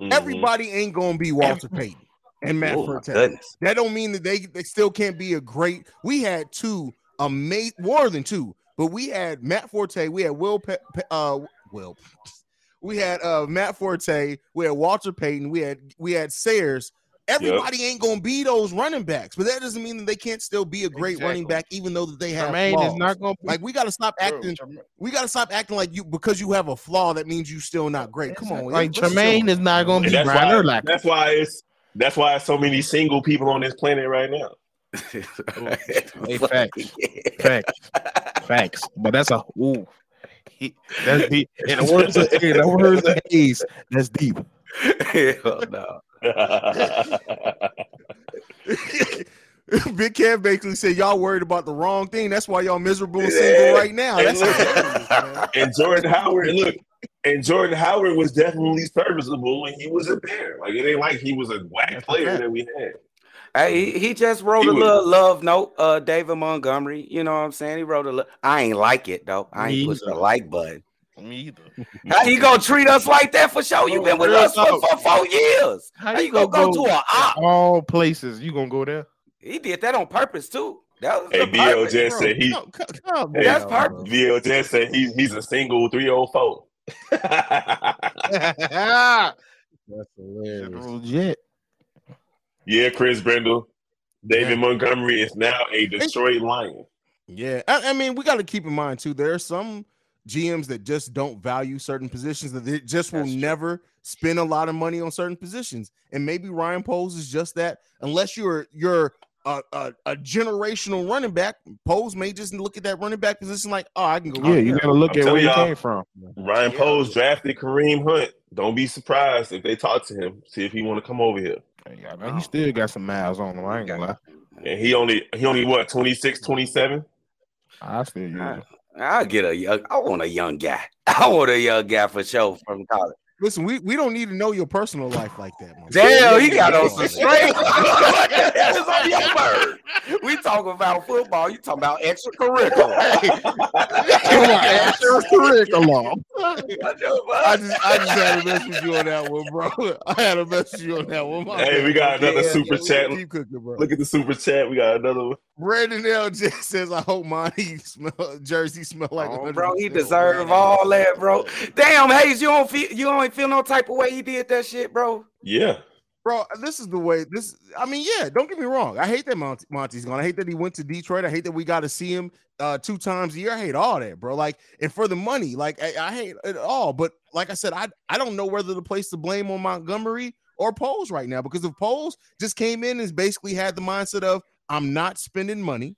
Mhm. everybody ain't gonna be Walter Payton and Matt Oh, my Forte. That don't mean that they they still can't be a great. We had two amazing, more than two, but we had Matt Forte, we had Will, Pe- Pe- uh, Will, we had uh Matt Forte, we had Walter Payton, we had we had Sayers. Everybody ain't gonna be those running backs, but that doesn't mean that they can't still be a great running back, even though that they have Jermaine flaws. is not going to be- like we got to stop acting. We got to stop acting like you because you have a flaw that means you still not great. Come on, Like let's Jermaine is not going to And be that's Brian why, Urlacher. that's why it's that's why so many single people on this planet right now. Hey, facts. Facts. Facts. But that's a ooh. He, that's deep. In the words of, in the words of Hayes, that's deep. Hell no. Big Kev basically said y'all worried about the wrong thing. That's why y'all miserable and single Yeah. right now. And look- hilarious. And Jordan Howard, look, and Jordan Howard was definitely serviceable when he was a bear. Like it ain't like he was a whack player that we had. Hey, he, he just wrote He a was- little love note, uh, David Montgomery. You know what I'm saying? He wrote a. li- I ain't like it though. I ain't Me push the like button. Me either. How you gonna treat us like that for sure? You Bro, been with us for, for four years. How, you gonna go, to a op? all places? You gonna go there? He did that on purpose too. That was Hey, the purpose. BLJ said he come- come- Hey, That's down, perfect. VLJ said he, he's a single 304. That's hilarious. Yeah, Chris Brendel. David Yeah. Montgomery is now a Detroit Lion. Yeah, I, I mean, we got to keep in mind too. There are some GMs that just don't value certain positions that they just will true. never spend a lot of money on certain positions, and maybe Ryan Poles is just that. Unless you're you're a, a, a generational running back, Poles may just look at that running back position like, oh, I can go. Yeah, you gotta look I'm at where telling you came from. Ryan Yeah. Poles drafted Kareem Hunt. Don't be surprised if they talk to him, see if he want to come over here. Hey, I know he still got some miles on him. I ain't gonna lie. And he only he only what 26, 27? I still use him. I'll get a young. I want a young guy. I want a young guy for sure from college. Listen, we, we don't need to know your personal life like that. man. Damn, he got on Yeah. some straight. what the hell is on your bird? We talking about football. You talking about extracurricular? curriculum. I just I just had a message you on that one, bro. I had a message you on that one. My Hey, bad. we got another Yeah, super yeah, chat. Keep cooking, bro. Look at the super chat. We got another one. Brandon LJ says, "I hope Monty smell jersey smell like Oh, bro, he 100% deserve red." all that, bro. Damn, Hayes, you don't feel you don't feel no type of way he did that shit, bro. Yeah. Bro, this is the way. This, I mean, yeah. Don't get me wrong. I hate that Monty, Monty's gone. I hate that he went to Detroit. I hate that we got to see him uh two times a year. I hate all that, bro. Like, and for the money, like, I, I hate it all. But like I said, I I don't know whether to place the blame on Montgomery or Poles right now because if Poles just came in and basically had the mindset of I'm not spending money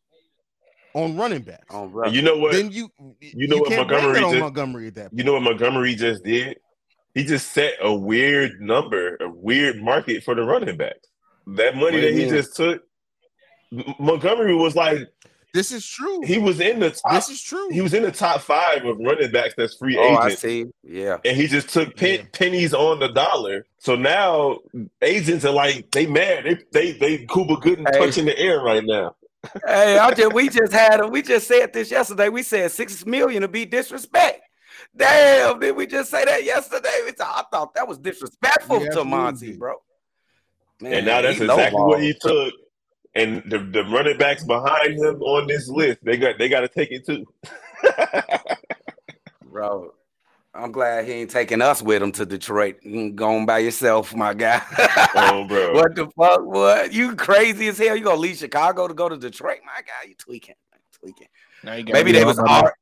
on running backs, Oh, bro. And you know what? then you You know what Montgomery just- Montgomery at that. Point. You know what Montgomery just did? He just set a weird number, a weird market for the running backs. That money What that he mean? just took, Montgomery was like This is true. he was in the top. this is true. He was in the top five of running backs that's free Oh, I see. Yeah. And he just took pen, Yeah. pennies on the dollar. So now agents are like they mad. They they they Cuba Gooding Hey. touching the air right now. Hey, I just we just had a, we just said this yesterday. We said six million to be disrespect. Damn, did we just say that yesterday? We thought, I thought that was disrespectful We to absolutely Monty, bro. Man, and now that's exactly what he took. And the, the running backs behind him on this list, they got they got to take it too. bro. I'm glad he ain't taking us with him to Detroit. Going by yourself, my guy. oh, bro. what the fuck? What you crazy as hell? You gonna leave Chicago to go to Detroit, my guy? You tweaking, tweaking. Now you gotta Maybe they was all about off- that.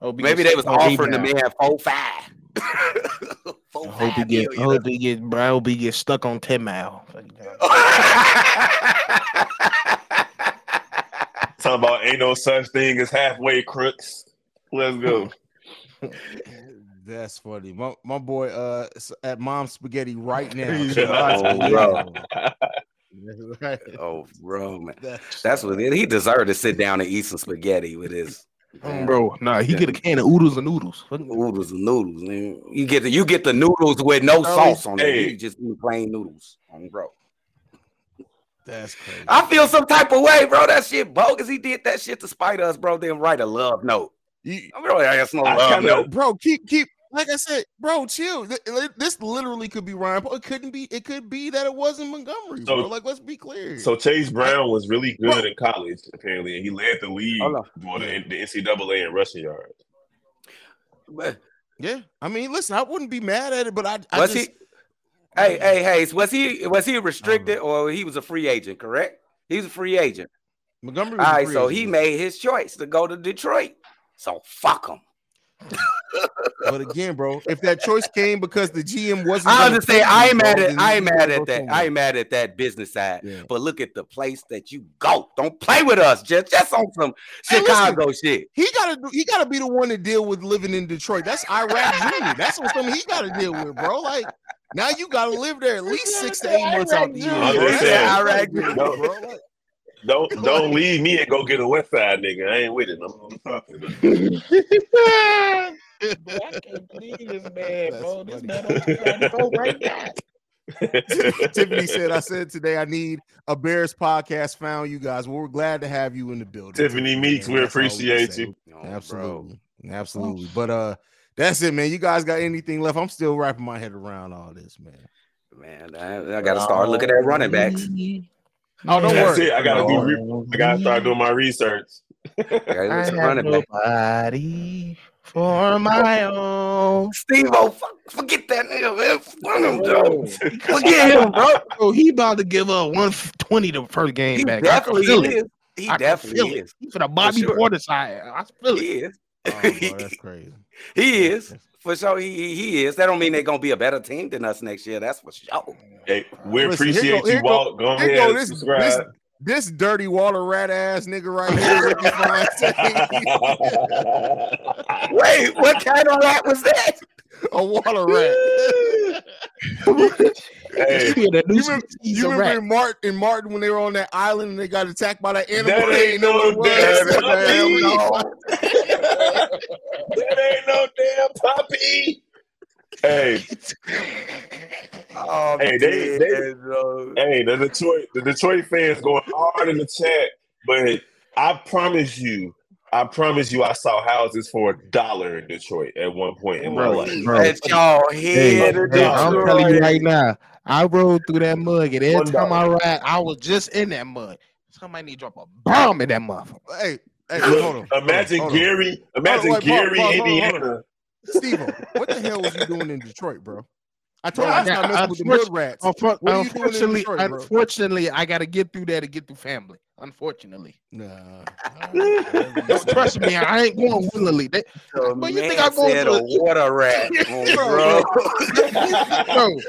Hope he maybe they was offering the T-Mac. man four five. four I hope he get. I million. hope he get. I hope he get stuck on ten mile. Talking about ain't no such thing as halfway crooks. Let's go. That's funny. My, my boy uh at mom spaghetti right now. Yeah. So I Oh, bro. Right. oh, bro, man. That's, That's what it, he deserved to sit down and eat some spaghetti with his bro, nah, he get a can of oodles and noodles. Fuck- noodles and noodles. Man. You get the you get the noodles with no Charlie, sauce on it. hey. You just eat plain noodles, on bro. That's crazy. I feel some type of way, bro. That shit bogus. He did that shit to spite us, bro. Then write a love note. You- I'm really that's no love kinda- note. bro, keep keep like I said, bro, chill. This literally could be Ryan. Paul. It couldn't be. It could be that it wasn't Montgomery, So- bro. Like, let's be clear. So Chase Brown was really good in college, apparently, and he led the league Hold on. during the, the NCAA in rushing yards. But yeah, I mean, listen, I wouldn't be mad at it, but I, I was just, he? Hey, hey, hey. Was he was he restricted or he was a free agent? Correct. He was a free agent. Montgomery. All free so agent, he made his choice to go to Detroit. So fuck him. But again, bro, if that choice came because the GM wasn't, I understand. I you, ain't mad at. then I you ain't gotta mad at that. I ain't mad at that business side. Yeah. But look at the place that you go. Don't play with us. Just just on some Hey, listen. Chicago shit. He gotta do- he gotta be the one to deal with living in Detroit. That's Iraq Junior. That's what something he gotta deal with, bro. Like now you gotta live there at least six to eight months out the year. I'm bro. just That's saying. Iraq do, Junior. bro. Like, don't don't leave me and go get a West Side nigga. I ain't with it. I'm, I'm talking. I can't believe this man, That's bro. This man on the right now. Tiffany said, I said today I need a Bears podcast found you guys. Well, we're glad to have you in the building. Tiffany Meeks, we That's all can appreciate say. you. Oh, bro. Absolutely. Absolutely. But uh that's it, man. You guys got anything left? I'm still wrapping my head around all this, man. Man, I, I got to start looking at running backs. Oh, don't That's worry. it. I gotta do. Re- I gotta start doing my research. I at have running back. nobody for my own. Steve, oh, fuck, forget that nigga, man. Fuck him, Bro, bro. Forget him, bro. bro, he about to give up 120 the first game He back. I can definitely feel it. is. He I definitely feel it. is. He's for the Bobby sure. Porter side. I feel it. He is. Oh, bro, that's crazy. He is. For sure, he, he he is. That don't mean they're gonna be a better team than us next year. That's for sure. Hey, we Listen, here appreciate go- here you, go- Walt. Go here ahead, go this- subscribe. This dirty water rat ass nigga right here. Wait, what kind of rat was that? a water rat. hey, Yeah, that new You remember, species you remember in Martin, in Martin when they were on that island and they got attacked by that animal? That They ain't didn't no damn was. puppy. that ain't no damn puppy. Hey, Oh, Hey, they- they- hey, the Detroit, the Detroit fans going hard in the chat, but I promise you, I promise you, I saw houses for a dollar in Detroit at one point in my Bro, life. bro. At y'all Hey, head of hey, I'm telling you right now, I rode through that mud, and every One time I ride, I was just in that mud. Somebody need to drop a bomb in that motherfucker. Hey, hey, Look, hold on. imagine hold on. Gary, imagine wait, pause, Gary, pause, hold on, hold on. Indiana. Steve, what the hell was you doing in Detroit, bro? I told you I stop I- messing with the unfortunately- mud rats. Unfor- What are you doing in unfortunately, Detroit, bro? unfortunately, I got to get through there to get through family. Unfortunately, Nah. Don't trust me, I ain't going willingly. They, The But you think I'm going said to- a water rat, Bro, bro. bro,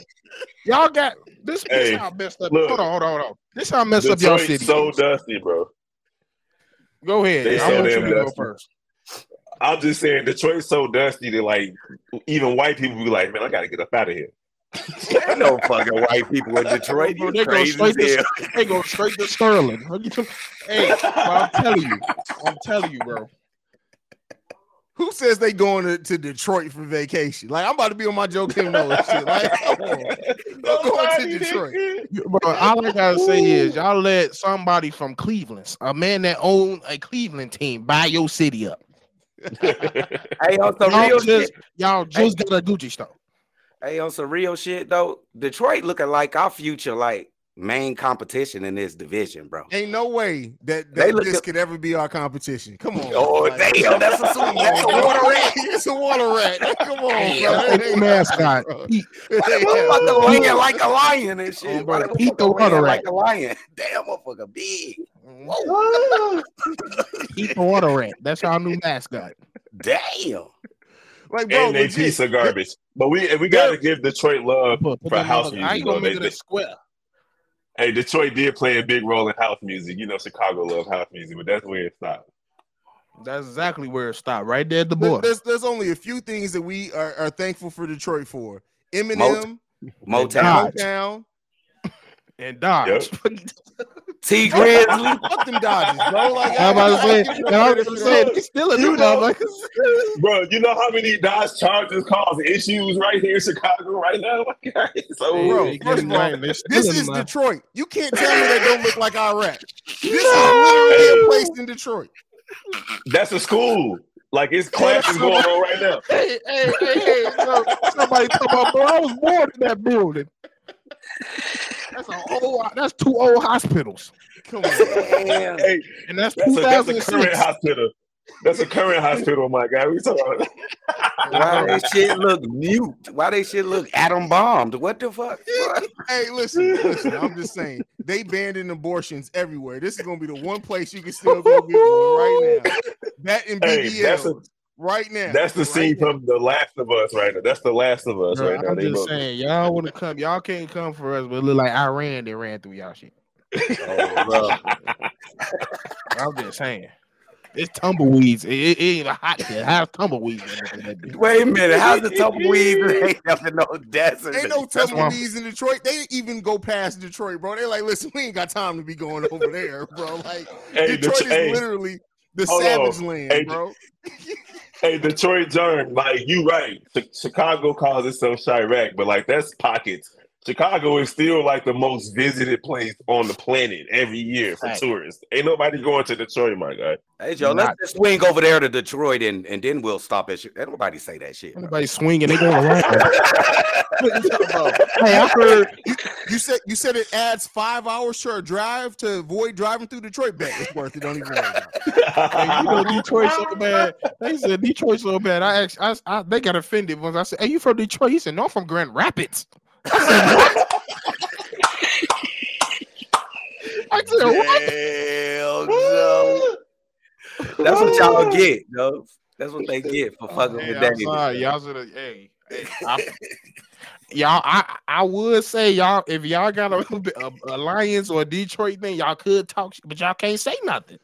y'all got this. This Hey, how messed up. look. hold on, hold on, hold on. This how messed up y'all Detroit city. so is. dusty, bro. Go ahead. They I so want you damn to go first. I'm just saying, Detroit's so dusty that like even white people be like, man, I gotta get up out of here. Ain't no fucking white people in Detroit. You they go crazy straight as to- They go straight to Sterling. hey, bro, I'm telling you, I'm telling you, bro. Who says they going to, to Detroit for vacation? Like I'm about to be on my Joe Kim Noah shit. Like, come on. I'm going to Detroit. Bro, all I gotta say is y'all let somebody from Cleveland, a man that own a Cleveland team, buy your city up. Hey, on some Y'all real just, shit. y'all just got a Gucci store. Hey, on some real shit though. Detroit looking like our future, like main competition in this division, bro. Ain't no way that, They that look this at- could ever be our competition. Come on. Oh Like, damn, that's a super. That's a water rat. It's a water rat. Come on, bro. Hey, It ain't mascot. bro. He- What the land like a lion and oh, shit? Oh, bro, Why the the water rat. like a lion. Damn, motherfucker, big. Mm-hmm. Keep the water rat. That's our new mascot. Damn. Like, bro, and they legit. piece of garbage. But we we gotta give Detroit love Put- put for house music. I ain't gonna make it a square. Hey, Detroit did play a big role in house music. You know, Chicago love house music, but that's where it stopped. That's exactly where it stopped. Right there at the There- border. There's, there's only a few things that we are, are thankful for Detroit for. Eminem, Motown. Motown, And Dodge. Tee Grizzley. fuck them Dodgers, bro. Like, I'm about to I- I say, give you and I was credit gonna for that. still a You new know- motherfucker. Bro, you know how many Dodge charges cause issues right here in Chicago right now? so, Bro, They first of all, right. This is my- Detroit. You can't tell me that don't look like Iraq. This is literally a place in Detroit. that's a school. Like it's classes going on right now. Hey, hey, hey, hey! So, somebody talking about, bro. I was born in that building. That's a whole. That's two old hospitals, Come on. Hey, and that's, that's a, that's a current hospital. That's a current hospital, my guy. We talking about Why they shit look mute? Why they shit look atom bombed? What the fuck? Hey, listen, listen. I'm just saying they banning abortions everywhere. This is gonna be the one place you can still go get one right now. That and Hey, that's a- right now. That's the Right scene now. from The Last of Us right now. That's The Last of Us Bro, right now. I'm They just both- saying, y'all want to come, y'all can't come for us, but it look like Iran they ran through y'all shit. Oh, bro. I'm just saying. it's tumbleweeds. It, it, it ain't a hot it How's tumbleweeds. Wait a minute, how's the tumbleweeds? ain't nothing no desert. Ain't no tumbleweeds in Detroit. They even go past Detroit, bro. They're like, listen, we ain't got time to be going over there, bro. Like Hey, Detroit Det- is hey, literally the Hold savage on. land, Hey, bro. Hey, Detroit John, like you right. Chi- Chicago calls itself Chiraq, but like that's pockets. Chicago is still like the most visited place on the planet every year for Right. tourists. Ain't nobody going to Detroit, my guy. Hey Joe, let's just swing over there to Detroit and, and then we'll stop at shit. Ain't nobody say that shit. bro. Anybody swinging, they going around. What you hey, I heard You said you said it adds five hours to a drive to avoid driving through Detroit. Bet it's worth it. Don't even worry about it. Hey, you know Detroit so bad. They said Detroit so bad. I asked, I, I they got offended once I said, "Hey, you from Detroit?" He said, "No, I'm from Grand Rapids." I said, "What?" I said, "What?" Damn, Joe. That's what y'all get, Joe. That's what they get for fucking Hey, with I'm David. sorry, y'all should have. Hey, hey, I, y'all, I, I would say y'all, if y'all got a, a alliance or a Detroit thing, y'all could talk, but y'all can't say nothing.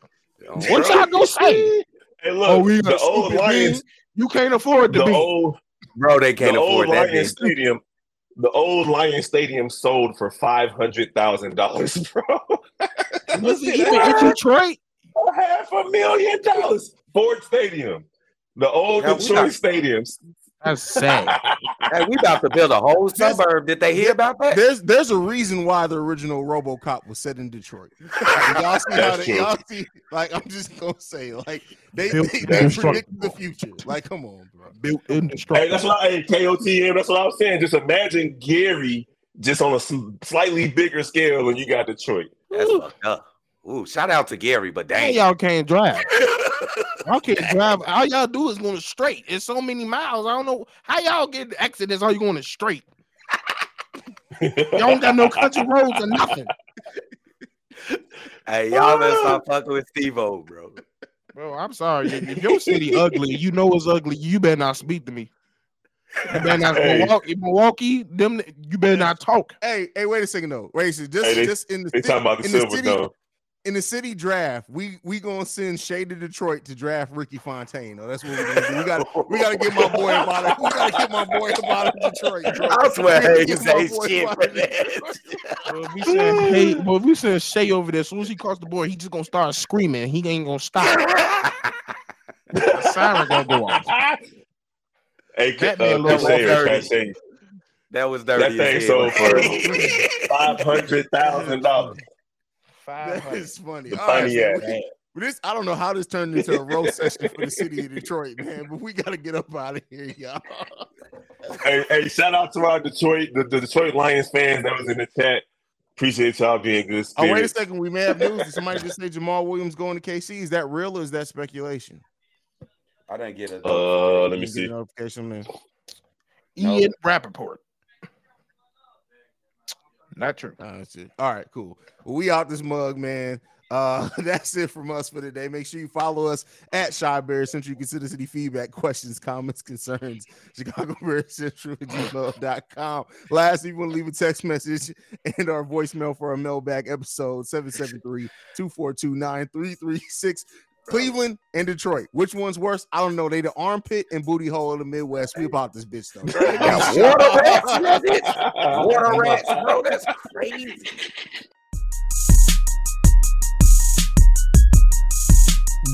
What y'all gonna say? Hey, look, Oh, we the old Lions, thing. You can't afford to the be. old, Bro, they can't the old afford that. Lion Big. Stadium, the old Lion Stadium sold for five hundred thousand dollars, bro. Was it even in Detroit? half a million dollars. Ford Stadium, the old Yeah, Detroit got- stadiums. That's sad. Hey, we about to build a whole suburb. Did they hear about that? There's there's a reason why the original RoboCop was set in Detroit. Like, y'all see how they, y'all see like I'm just gonna say like they Built they, to they predict the future. Like come on, bro. Built Hey, indestructible. that's what I, hey, KOTM. That's what I was saying. Just imagine Gary just on a slightly bigger scale when you got Detroit. That's fucked up. Ooh, shout out to Gary, but Hey, dang. y'all can't drive. Y'all can't drive. All y'all do is going straight. It's so many miles. I don't know how y'all get accidents. All you going straight. Y'all don't got no country roads or nothing, hey, y'all better ah. stop fucking with Steve O, bro. bro. I'm sorry. If, if your city ugly, you know it's ugly. You better not speak to me. You better not Hey. Milwaukee, Milwaukee. Them, you better not talk. Hey, hey, wait a second though. Wait, so just Hey, they- just in the They city, talking about the in the Silver city Dome. In the city draft, we we gonna send Shay to Detroit to draft Ricky Fontaine. though. that's what we're gonna do. We got we gotta get my boy about it. We gotta get my boy about it Detroit. Bro. I swear, We gotta hey, get you my boy shit about for it. that. Well, if we send hey, well, if we send Shay over there, as soon as he cross the board, he just gonna start screaming. He ain't gonna stop. The siren gonna go off. Hey, K- Batman uh, looks Crochet, like or dirty. That was That thing as sold for five hundred thousand dollars. That is funny. The All right, so we- this I don't know how this turned into a roast session for the city of Detroit, man. But we gotta get up out of here, y'all. Hey, hey, shout out to our Detroit, the, the Detroit Lions fans that was in the chat. Appreciate y'all being good Oh, wait a second. We may have news. Did somebody just say Jamaal Williams going to KC? Is that real or is that speculation? I didn't get it. Uh, let me Didn't get a see. notification, man. Ian Rapoport. Not true. That's. All right, cool. Well, we out this mug, man. Uh, that's it from us for today. Make sure you follow us at Chi Bear Central. You can send us any feedback, questions, comments, concerns. Chicago Bear Central gmail.com. Lastly, you want to leave a text message and our voicemail for our mailbag episode 773-242-9336. Cleveland and Detroit. Which one's worse? I don't know. They the armpit and booty hole of the Midwest. We about this bitch though. Water rats in that bitch. Water rats, bro. That's crazy.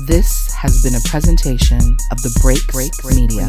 This has been a presentation of the Break Break Media.